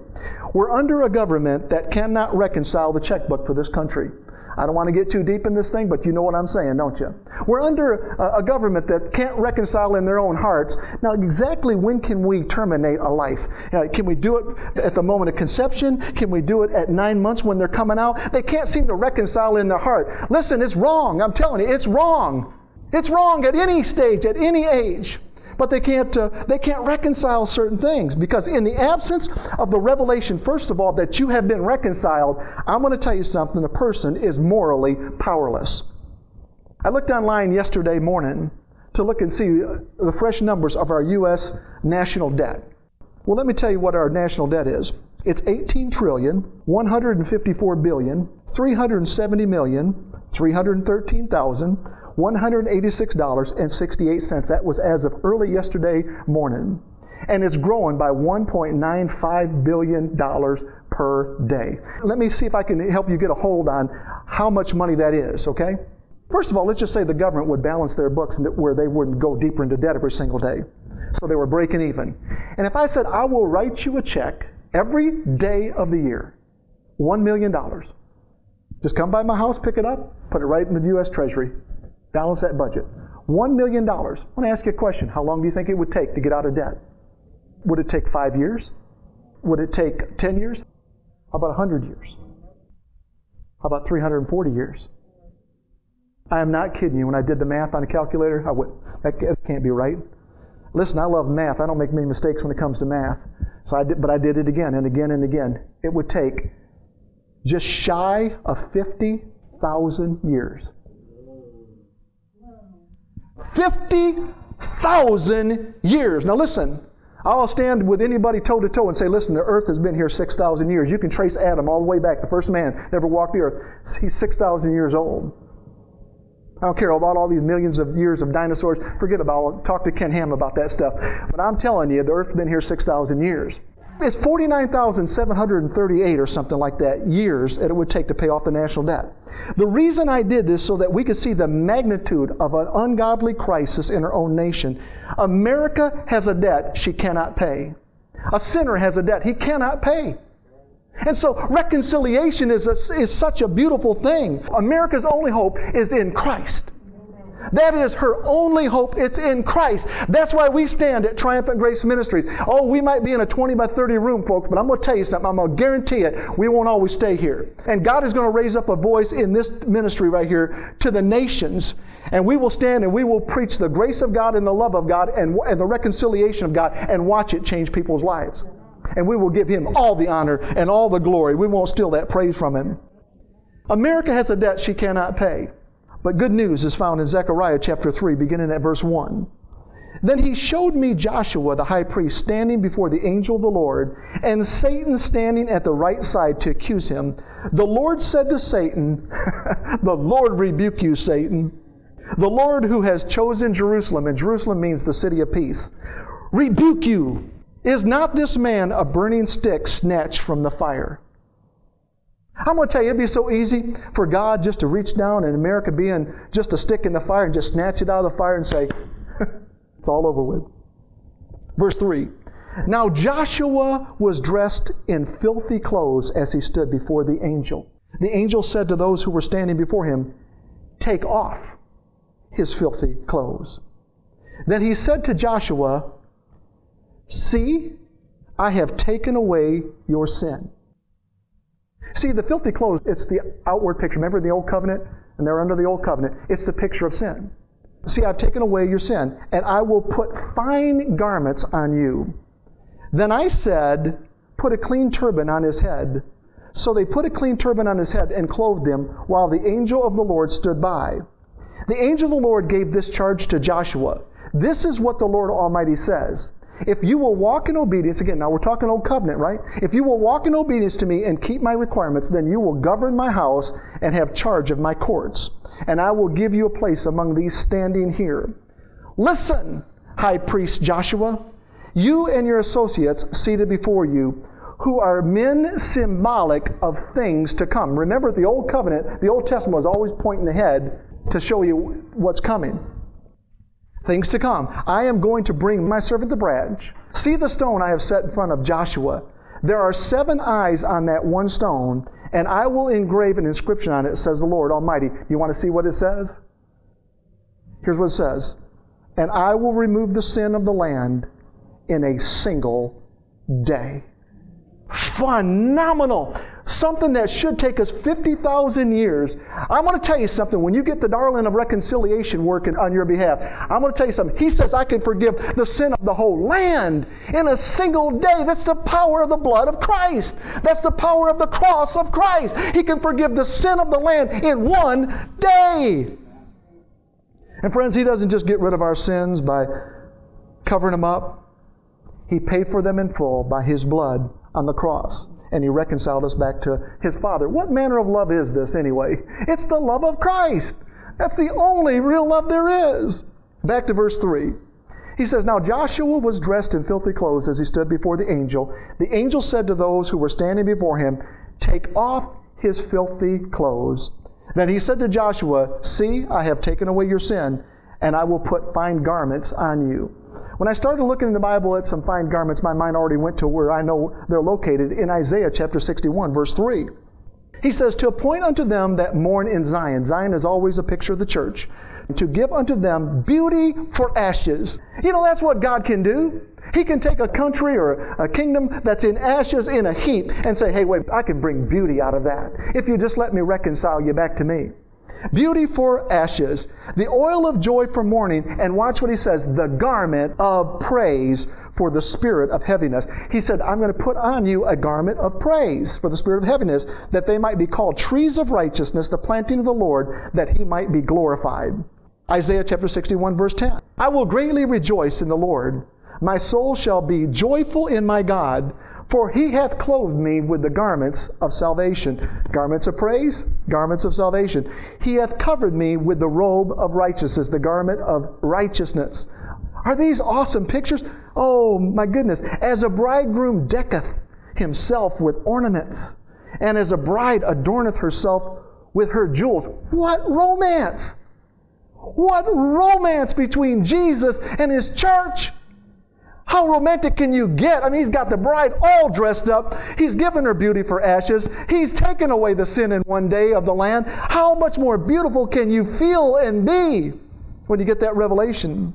We're under a government that cannot reconcile the checkbook for this country. I don't want to get too deep in this thing, but you know what I'm saying, don't you? We're under a, government that can't reconcile in their own hearts. Now, exactly when can we terminate a life? Uh, can we do it at the moment of conception? Can we do it at nine months when they're coming out? They can't seem to reconcile in their heart. Listen, it's wrong. I'm telling you, it's wrong. It's wrong at any stage, at any age. But they can't, uh, they can't reconcile certain things because, in the absence of the revelation, first of all, that you have been reconciled, I'm going to tell you something the person is morally powerless. I looked online yesterday morning to look and see uh, the fresh numbers of our U.S. national debt. Well, let me tell you what our national debt is. It's 18 trillion, 154 billion, 370 million, 313,000, $186.68. That was as of early yesterday morning. And it's growing by $1.95 billion per day. Let me see if I can help you get a hold on how much money that is, okay? First of all, let's just say the government would balance their books where they wouldn't go deeper into debt every single day. So they were breaking even. And if I said, I will write you a check every day of the year, $1 million, just come by my house, pick it up, put it right in the U.S. Treasury. Balance that budget. $1 million. I want to ask you a question. How long do you think it would take to get out of debt? Would it take five years? Would it take 10 years? How about 100 years? How about 340 years? I am not kidding you. When I did the math on a calculator, I went, that can't be right. Listen, I love math. I don't make many mistakes when it comes to math. So I did, but I did it again and again and again. It would take just shy of 50,000 years 50,000 years. Now listen, I'll stand with anybody toe to toe and say, listen, the earth has been here 6,000 years. You can trace Adam all the way back, the first man that ever walked the earth. He's 6,000 years old. I don't care about all these millions of years of dinosaurs. Forget about it. Talk to Ken Ham about that stuff. But I'm telling you, the earth's been here 6,000 years. It's 49,738 or something like that years that it would take to pay off the national debt. The reason I did this so that we could see the magnitude of an ungodly crisis in our own nation. America has a debt she cannot pay. A sinner has a debt he cannot pay. And so reconciliation is, a, is such a beautiful thing. America's only hope is in Christ. That is her only hope. It's in Christ. That's why we stand at Triumphant Grace Ministries. Oh, we might be in a 20 by 30 room, folks, but I'm going to tell you something. I'm going to guarantee it. We won't always stay here. And God is going to raise up a voice in this ministry right here to the nations. And we will stand and we will preach the grace of God and the love of God and, and the reconciliation of God and watch it change people's lives. And we will give Him all the honor and all the glory. We won't steal that praise from Him. America has a debt she cannot pay. But good news is found in Zechariah chapter 3, beginning at verse 1. Then he showed me Joshua the high priest standing before the angel of the Lord, and Satan standing at the right side to accuse him. The Lord said to Satan, The Lord rebuke you, Satan. The Lord who has chosen Jerusalem, and Jerusalem means the city of peace, rebuke you. Is not this man a burning stick snatched from the fire? I'm going to tell you, it'd be so easy for God just to reach down and America being just a stick in the fire and just snatch it out of the fire and say, it's all over with. Verse 3 Now Joshua was dressed in filthy clothes as he stood before the angel. The angel said to those who were standing before him, Take off his filthy clothes. Then he said to Joshua, See, I have taken away your sin. See, the filthy clothes, it's the outward picture. Remember the old covenant? And they're under the old covenant. It's the picture of sin. See, I've taken away your sin, and I will put fine garments on you. Then I said, Put a clean turban on his head. So they put a clean turban on his head and clothed him, while the angel of the Lord stood by. The angel of the Lord gave this charge to Joshua This is what the Lord Almighty says If you will walk in obedience, again, now we're talking old covenant, right? If you will walk in obedience to me and keep my requirements, then you will govern my house and have charge of my courts. And I will give you a place among these standing here. Listen, high priest Joshua, you and your associates seated before you, who are men symbolic of things to come. Remember, the Old Covenant, the Old Testament was always pointing ahead to show you what's coming. Things to come. I am going to bring my servant the branch. See the stone I have set in front of Joshua. There are seven eyes on that one stone, and I will engrave an inscription on it, says the Lord Almighty. You want to see what it says? Here's what it says And I will remove the sin of the land in a single day. Phenomenal. Something that should take us 50,000 years. I'm going to tell you something. When you get the darling of reconciliation working on your behalf, I'm going to tell you something. He says, I can forgive the sin of the whole land in a single day. That's the power of the blood of Christ. That's the power of the cross of Christ. He can forgive the sin of the land in one day. And friends, He doesn't just get rid of our sins by covering them up, He paid for them in full by His blood on the cross. And he reconciled us back to his Father. What manner of love is this anyway? It's the love of Christ. That's the only real love there is. Back to verse 3. He says, Now Joshua was dressed in filthy clothes as he stood before the angel. The angel said to those who were standing before him, Take off his filthy clothes. Then he said to Joshua, See, I have taken away your sin, and I will put fine garments on you. When I started looking in the Bible at some fine garments, my mind already went to where I know they're located in Isaiah chapter 61, verse 3. He says, To appoint unto them that mourn in Zion. Zion is always a picture of the church. To give unto them beauty for ashes. You know, that's what God can do. He can take a country or a kingdom that's in ashes in a heap and say, hey, wait, I can bring beauty out of that if you just let me reconcile you back to me beauty for ashes, the oil of joy for mourning, and watch what he says the garment of praise for the spirit of heaviness. He said, I'm going to put on you a garment of praise for the spirit of heaviness, that they might be called trees of righteousness, the planting of the Lord, that he might be glorified. Isaiah chapter 61, verse 10. I will greatly rejoice in the Lord. My soul shall be joyful in my God. For he hath clothed me with the garments of salvation. Garments of praise, garments of salvation. He hath covered me with the robe of righteousness, the garment of righteousness. Are these awesome pictures? Oh my goodness. As a bridegroom decketh himself with ornaments, and as a bride adorneth herself with her jewels. What romance! What romance between Jesus and his church! How romantic can you get? I mean, he's got the bride all dressed up. He's given her beauty for ashes. He's taken away the sin in one day of the land. How much more beautiful can you feel and be when you get that revelation?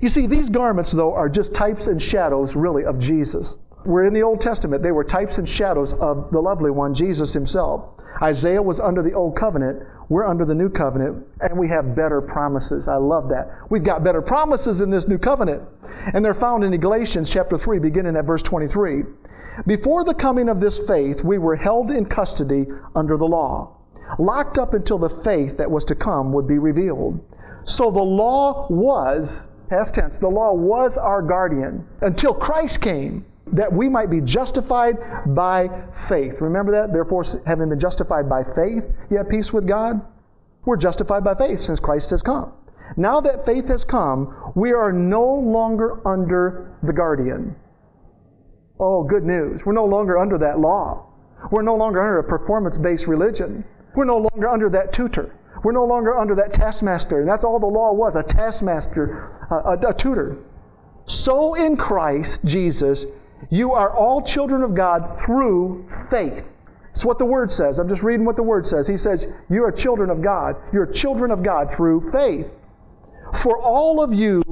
You see, these garments, though, are just types and shadows, really, of Jesus. We're in the Old Testament. They were types and shadows of the lovely one, Jesus himself. Isaiah was under the Old Covenant. We're under the New Covenant, and we have better promises. I love that. We've got better promises in this New Covenant. And they're found in Galatians chapter 3, beginning at verse 23. Before the coming of this faith, we were held in custody under the law, locked up until the faith that was to come would be revealed. So the law was, past tense, the law was our guardian until Christ came that we might be justified by faith. Remember that? Therefore, having been justified by faith, you have peace with God. We're justified by faith since Christ has come. Now that faith has come, we are no longer under the guardian. Oh, good news. We're no longer under that law. We're no longer under a performance based religion. We're no longer under that tutor. We're no longer under that taskmaster. And that's all the law was a taskmaster, a, a tutor. So in Christ Jesus, you are all children of God through faith. It's what the Word says. I'm just reading what the Word says. He says, You are children of God. You're children of God through faith. For all of you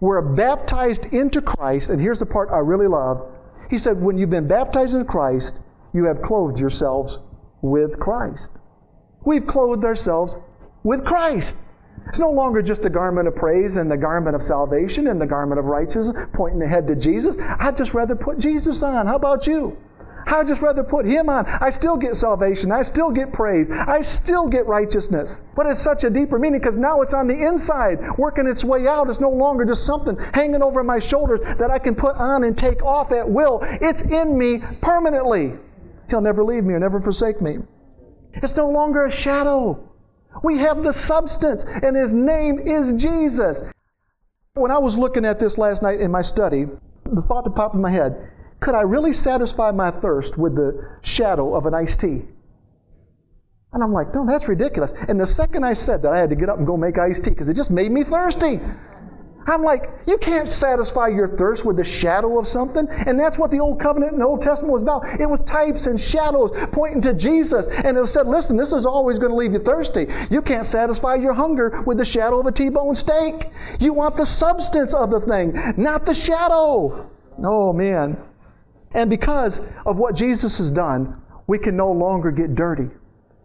were baptized into Christ, and here's the part I really love. He said, When you've been baptized in Christ, you have clothed yourselves with Christ. We've clothed ourselves with Christ. It's no longer just the garment of praise and the garment of salvation and the garment of righteousness pointing ahead to Jesus. I'd just rather put Jesus on. How about you? I'd just rather put Him on. I still get salvation. I still get praise. I still get righteousness. But it's such a deeper meaning because now it's on the inside, working its way out. It's no longer just something hanging over my shoulders that I can put on and take off at will. It's in me permanently. He'll never leave me or never forsake me. It's no longer a shadow. We have the substance, and His name is Jesus. When I was looking at this last night in my study, the thought that popped in my head could I really satisfy my thirst with the shadow of an iced tea? And I'm like, no, that's ridiculous. And the second I said that, I had to get up and go make iced tea because it just made me thirsty. I'm like, you can't satisfy your thirst with the shadow of something. And that's what the Old Covenant and the Old Testament was about. It was types and shadows pointing to Jesus. And it said, listen, this is always going to leave you thirsty. You can't satisfy your hunger with the shadow of a T bone steak. You want the substance of the thing, not the shadow. Oh, man. And because of what Jesus has done, we can no longer get dirty.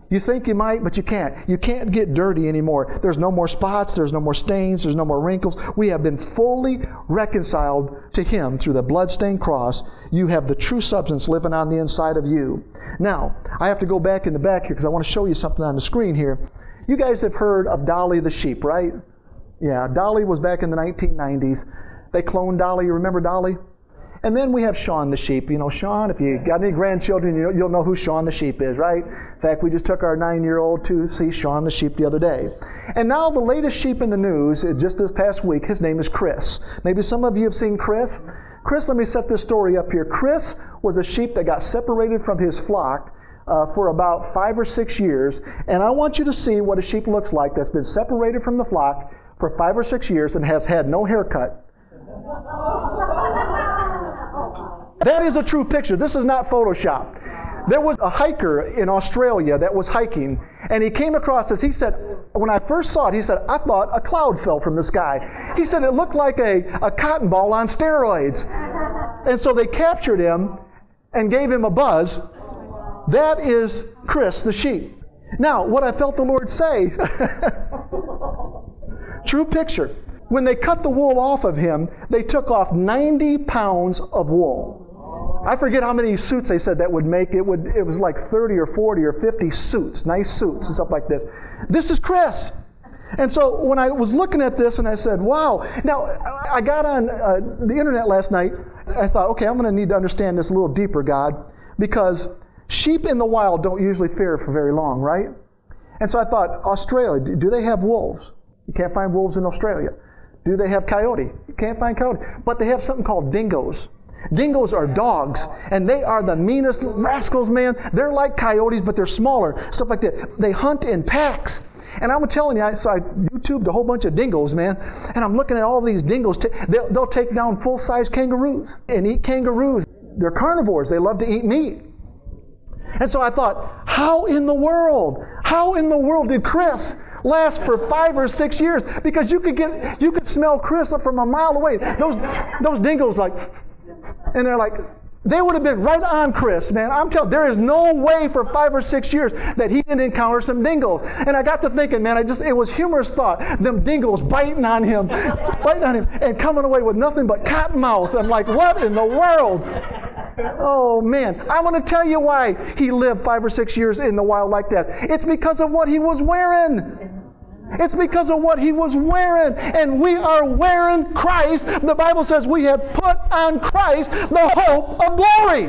You think you might, but you can't. You can't get dirty anymore. There's no more spots, there's no more stains, there's no more wrinkles. We have been fully reconciled to Him through the bloodstained cross. You have the true substance living on the inside of you. Now, I have to go back in the back here because I want to show you something on the screen here. You guys have heard of Dolly the sheep, right? Yeah, Dolly was back in the 1990s. They cloned Dolly. You remember Dolly? And then we have Shaun the sheep. You know, Shaun, if you got any grandchildren, you'll know who Shaun the sheep is, right? In fact, we just took our nine year old to see Shaun the sheep the other day. And now the latest sheep in the news, is just this past week, his name is Chris. Maybe some of you have seen Chris. Chris, let me set this story up here. Chris was a sheep that got separated from his flock uh, for about five or six years. And I want you to see what a sheep looks like that's been separated from the flock for five or six years and has had no haircut. That is a true picture. This is not Photoshop. There was a hiker in Australia that was hiking, and he came across this. He said, when I first saw it, he said, I thought a cloud fell from the sky. He said it looked like a, a cotton ball on steroids. And so they captured him and gave him a buzz. That is Chris the sheep. Now, what I felt the Lord say, true picture. When they cut the wool off of him, they took off 90 pounds of wool. I forget how many suits they said that would make. It would. It was like 30 or 40 or 50 suits, nice suits and stuff like this. This is Chris. And so when I was looking at this and I said, wow. Now, I got on uh, the internet last night. I thought, okay, I'm going to need to understand this a little deeper, God, because sheep in the wild don't usually fare for very long, right? And so I thought, Australia, do they have wolves? You can't find wolves in Australia. Do they have coyote? You can't find coyote. But they have something called dingoes. Dingoes are dogs, and they are the meanest rascals, man. They're like coyotes, but they're smaller, stuff like that. They hunt in packs. And I'm telling you, I, so I YouTubed a whole bunch of dingoes, man. And I'm looking at all these dingoes. T- they'll, they'll take down full size kangaroos and eat kangaroos. They're carnivores, they love to eat meat. And so I thought, how in the world, how in the world did Chris last for five or six years? Because you could get, you could smell Chris up from a mile away. Those, those dingoes like, and they're like, they would have been right on Chris, man. I'm telling there is no way for five or six years that he didn't encounter some dingoes. And I got to thinking, man, I just it was humorous thought. Them dingoes biting on him, biting on him, and coming away with nothing but cotton mouth. I'm like, what in the world? Oh man, I want to tell you why he lived five or six years in the wild like that. It's because of what he was wearing. It's because of what he was wearing. And we are wearing Christ. The Bible says we have put on Christ the hope of glory.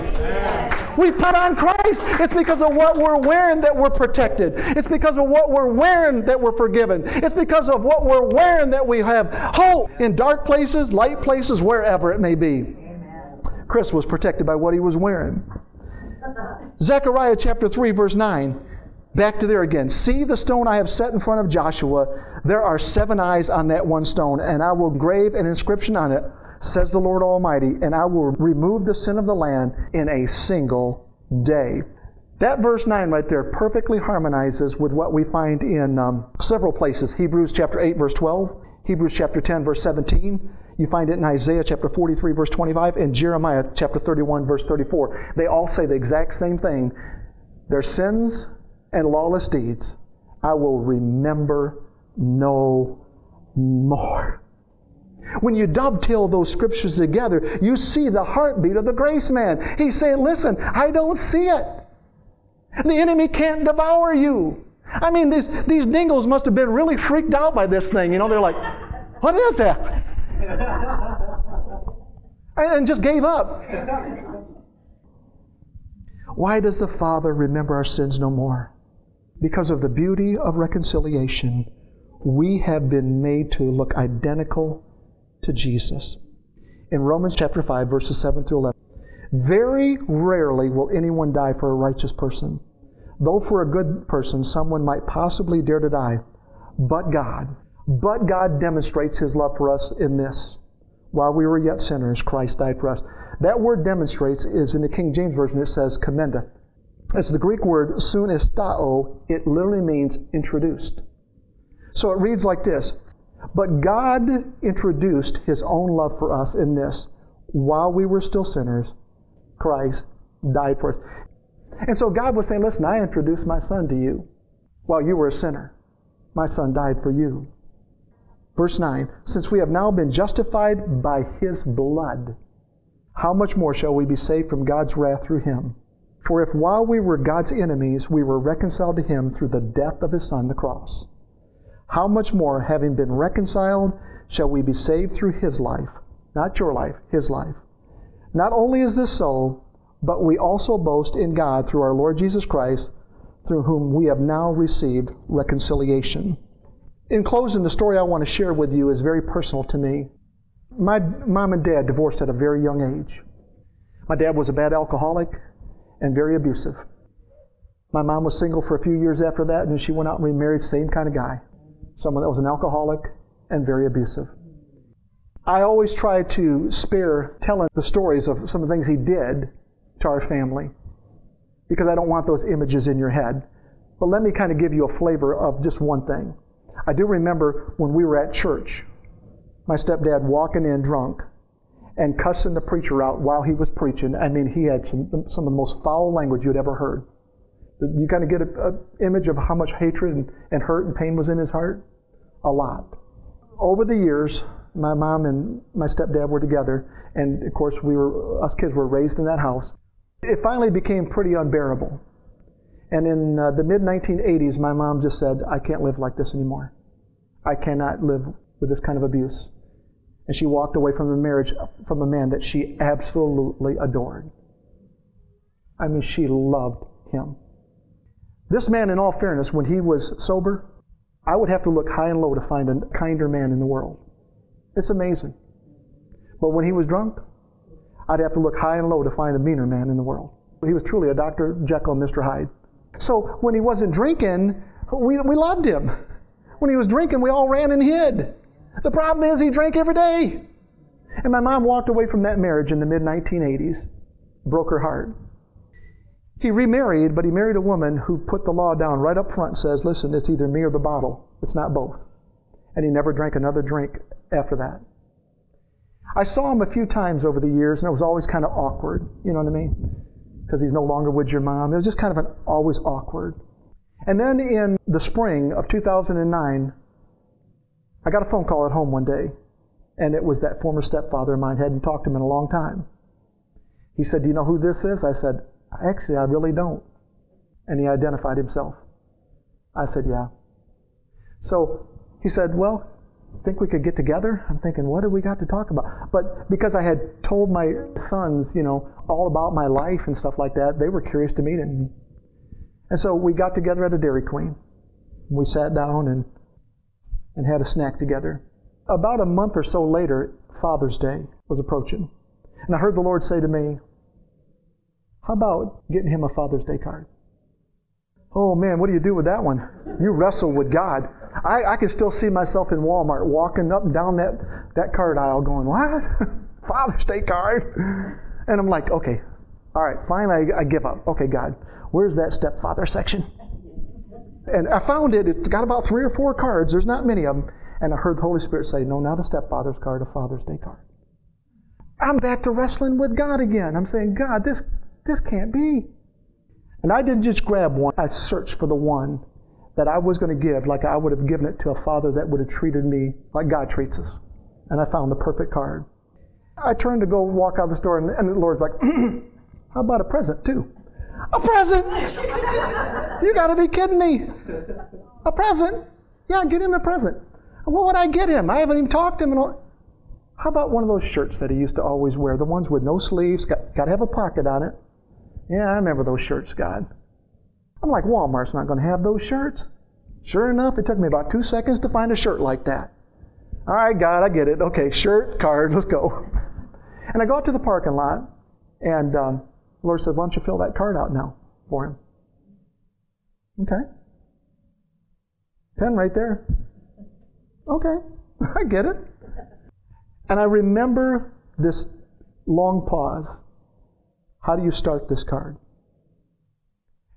We put on Christ. It's because of what we're wearing that we're protected. It's because of what we're wearing that we're forgiven. It's because of what we're wearing that we have hope in dark places, light places, wherever it may be. Chris was protected by what he was wearing. Zechariah chapter 3, verse 9. Back to there again. See the stone I have set in front of Joshua. There are seven eyes on that one stone, and I will grave an inscription on it, says the Lord Almighty, and I will remove the sin of the land in a single day. That verse 9 right there perfectly harmonizes with what we find in um, several places. Hebrews chapter 8, verse 12, Hebrews chapter 10, verse 17. You find it in Isaiah chapter 43, verse 25, and Jeremiah chapter 31, verse 34. They all say the exact same thing. Their sins and lawless deeds I will remember no more. When you dovetail those scriptures together, you see the heartbeat of the grace man. He's saying, Listen, I don't see it. The enemy can't devour you. I mean, these, these dingoes must have been really freaked out by this thing. You know, they're like, What is that? and just gave up. Why does the Father remember our sins no more? Because of the beauty of reconciliation, we have been made to look identical to Jesus. In Romans chapter 5, verses 7 through 11, very rarely will anyone die for a righteous person, though for a good person someone might possibly dare to die. But God, but God demonstrates His love for us in this. While we were yet sinners, Christ died for us. That word demonstrates is in the King James Version, it says commendeth. It's the Greek word sunestao. It literally means introduced. So it reads like this But God introduced His own love for us in this. While we were still sinners, Christ died for us. And so God was saying, Listen, I introduced my Son to you while you were a sinner. My Son died for you. Verse 9 Since we have now been justified by His blood, how much more shall we be saved from God's wrath through Him? For if while we were God's enemies, we were reconciled to Him through the death of His Son, the cross, how much more, having been reconciled, shall we be saved through His life? Not your life, His life. Not only is this so, but we also boast in God through our Lord Jesus Christ, through whom we have now received reconciliation. In closing, the story I want to share with you is very personal to me. My mom and dad divorced at a very young age. My dad was a bad alcoholic and very abusive. My mom was single for a few years after that, and she went out and remarried, same kind of guy. Someone that was an alcoholic and very abusive. I always try to spare telling the stories of some of the things he did to our family because I don't want those images in your head. But let me kind of give you a flavor of just one thing. I do remember when we were at church, my stepdad walking in drunk and cussing the preacher out while he was preaching. I mean, he had some, some of the most foul language you'd ever heard. You kind of get an image of how much hatred and, and hurt and pain was in his heart? A lot. Over the years, my mom and my stepdad were together, and of course, we were us kids were raised in that house. It finally became pretty unbearable. And in uh, the mid 1980s, my mom just said, I can't live like this anymore. I cannot live with this kind of abuse. And she walked away from the marriage from a man that she absolutely adored. I mean, she loved him. This man, in all fairness, when he was sober, I would have to look high and low to find a kinder man in the world. It's amazing. But when he was drunk, I'd have to look high and low to find a meaner man in the world. He was truly a Dr. Jekyll Mr. Hyde. So when he wasn't drinking, we, we loved him. When he was drinking, we all ran and hid. The problem is he drank every day. And my mom walked away from that marriage in the mid 1980s, broke her heart. He remarried, but he married a woman who put the law down right up front says, listen, it's either me or the bottle. It's not both. And he never drank another drink after that. I saw him a few times over the years, and it was always kind of awkward. You know what I mean? Because he's no longer with your mom. It was just kind of an always awkward. And then in the spring of 2009, I got a phone call at home one day, and it was that former stepfather of mine. Hadn't talked to him in a long time. He said, Do you know who this is? I said, Actually, I really don't. And he identified himself. I said, Yeah. So he said, Well, think we could get together? I'm thinking, what do we got to talk about? But because I had told my sons, you know, all about my life and stuff like that, they were curious to meet him. And so we got together at a Dairy Queen. We sat down and and had a snack together. About a month or so later, Father's Day was approaching. And I heard the Lord say to me, How about getting him a Father's Day card? Oh man, what do you do with that one? You wrestle with God. I, I can still see myself in Walmart walking up and down that, that card aisle going, What? Father's Day card? And I'm like, Okay, all right, finally I, I give up. Okay, God, where's that stepfather section? And I found it. It's got about three or four cards. There's not many of them. And I heard the Holy Spirit say, No, not a stepfather's card, a Father's Day card. I'm back to wrestling with God again. I'm saying, God, this, this can't be. And I didn't just grab one, I searched for the one that I was going to give like I would have given it to a father that would have treated me like God treats us. and I found the perfect card. I turned to go walk out the store, and, and the Lord's like, How about a present, too? A present? you got to be kidding me. A present? Yeah, get him a present. What would I get him? I haven't even talked to him. How about one of those shirts that he used to always wear? The ones with no sleeves, got, got to have a pocket on it. Yeah, I remember those shirts, God. I'm like, Walmart's not going to have those shirts. Sure enough, it took me about two seconds to find a shirt like that. All right, God, I get it. Okay, shirt, card, let's go. And I go out to the parking lot, and um, the Lord said, Why don't you fill that card out now for him? Okay. Pen right there. Okay, I get it. And I remember this long pause. How do you start this card?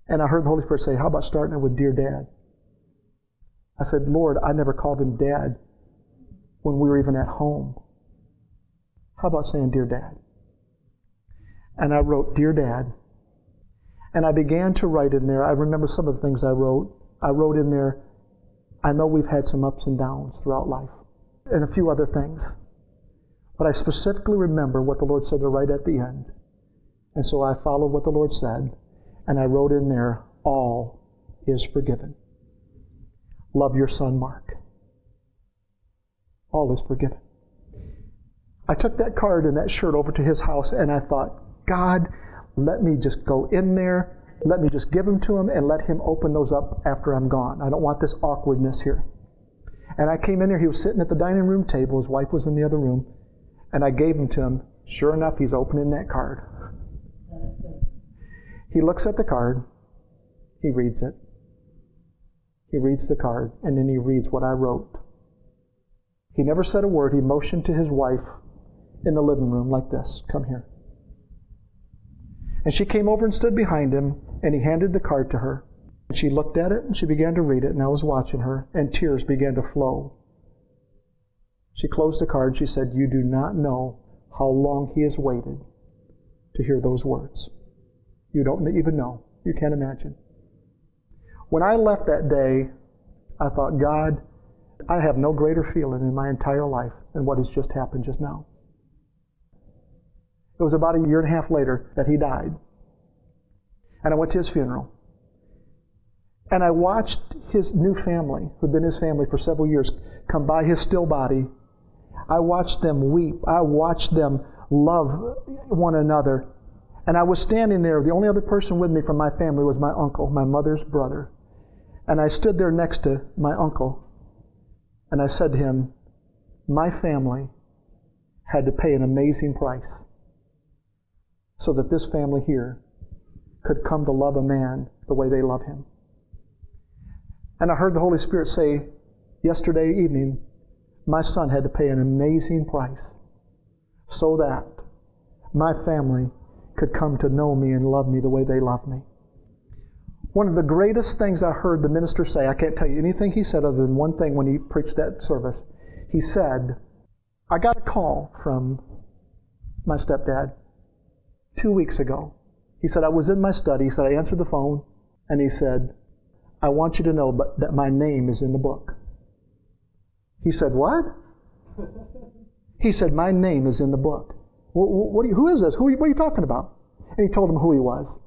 And I heard the Holy Spirit say, How about starting it with Dear Dad? I said, Lord, I never called him Dad when we were even at home. How about saying Dear Dad? And I wrote, Dear Dad. And I began to write in there. I remember some of the things I wrote. I wrote in there, I know we've had some ups and downs throughout life, and a few other things. But I specifically remember what the Lord said to write at the end. And so I followed what the Lord said, and I wrote in there, All is forgiven. Love your son, Mark. All is forgiven. I took that card and that shirt over to his house, and I thought, God, let me just go in there, let me just give them to him, and let him open those up after I'm gone. I don't want this awkwardness here. And I came in there, he was sitting at the dining room table, his wife was in the other room, and I gave him to him. Sure enough, he's opening that card. He looks at the card, he reads it. He reads the card, and then he reads what I wrote. He never said a word. He motioned to his wife in the living room like this Come here. And she came over and stood behind him, and he handed the card to her. And she looked at it, and she began to read it, and I was watching her, and tears began to flow. She closed the card, and she said, You do not know how long he has waited to hear those words. You don't even know. You can't imagine. When I left that day, I thought, God, I have no greater feeling in my entire life than what has just happened just now. It was about a year and a half later that he died. And I went to his funeral. And I watched his new family, who'd been his family for several years, come by his still body. I watched them weep. I watched them love one another. And I was standing there. The only other person with me from my family was my uncle, my mother's brother. And I stood there next to my uncle. And I said to him, My family had to pay an amazing price so that this family here could come to love a man the way they love him. And I heard the Holy Spirit say yesterday evening, my son had to pay an amazing price so that my family could come to know me and love me the way they love me. One of the greatest things I heard the minister say, I can't tell you anything he said other than one thing when he preached that service. He said, I got a call from my stepdad two weeks ago. He said, I was in my study. He said, I answered the phone, and he said, I want you to know but that my name is in the book. He said, What? He said, My name is in the book. What, what you, who is this? Who, what are you talking about? And he told him who he was.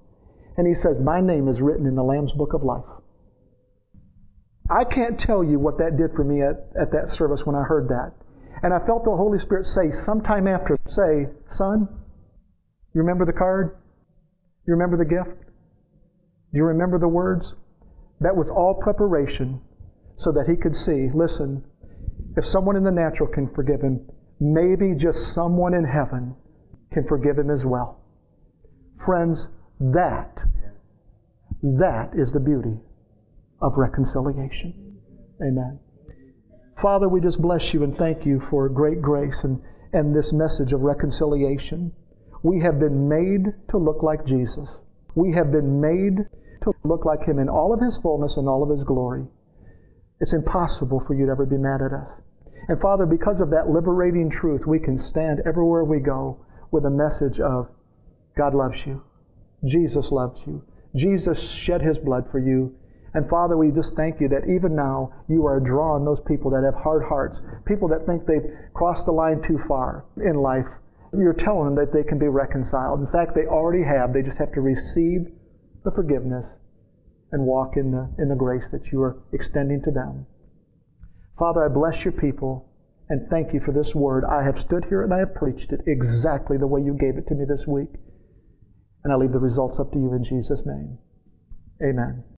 And he says, My name is written in the Lamb's book of life. I can't tell you what that did for me at, at that service when I heard that. And I felt the Holy Spirit say sometime after, say, Son, you remember the card? You remember the gift? Do you remember the words? That was all preparation so that he could see listen, if someone in the natural can forgive him, maybe just someone in heaven can forgive him as well. Friends, that, that is the beauty of reconciliation. Amen. Father, we just bless you and thank you for great grace and, and this message of reconciliation. We have been made to look like Jesus. We have been made to look like Him in all of His fullness and all of His glory. It's impossible for you to ever be mad at us. And Father, because of that liberating truth, we can stand everywhere we go with a message of God loves you. Jesus loves you. Jesus shed His blood for you. And Father, we just thank you that even now you are drawing those people that have hard hearts, people that think they've crossed the line too far in life. You're telling them that they can be reconciled. In fact, they already have. They just have to receive the forgiveness and walk in the, in the grace that you are extending to them. Father, I bless your people and thank you for this word. I have stood here and I have preached it exactly the way you gave it to me this week. And I leave the results up to you in Jesus' name. Amen.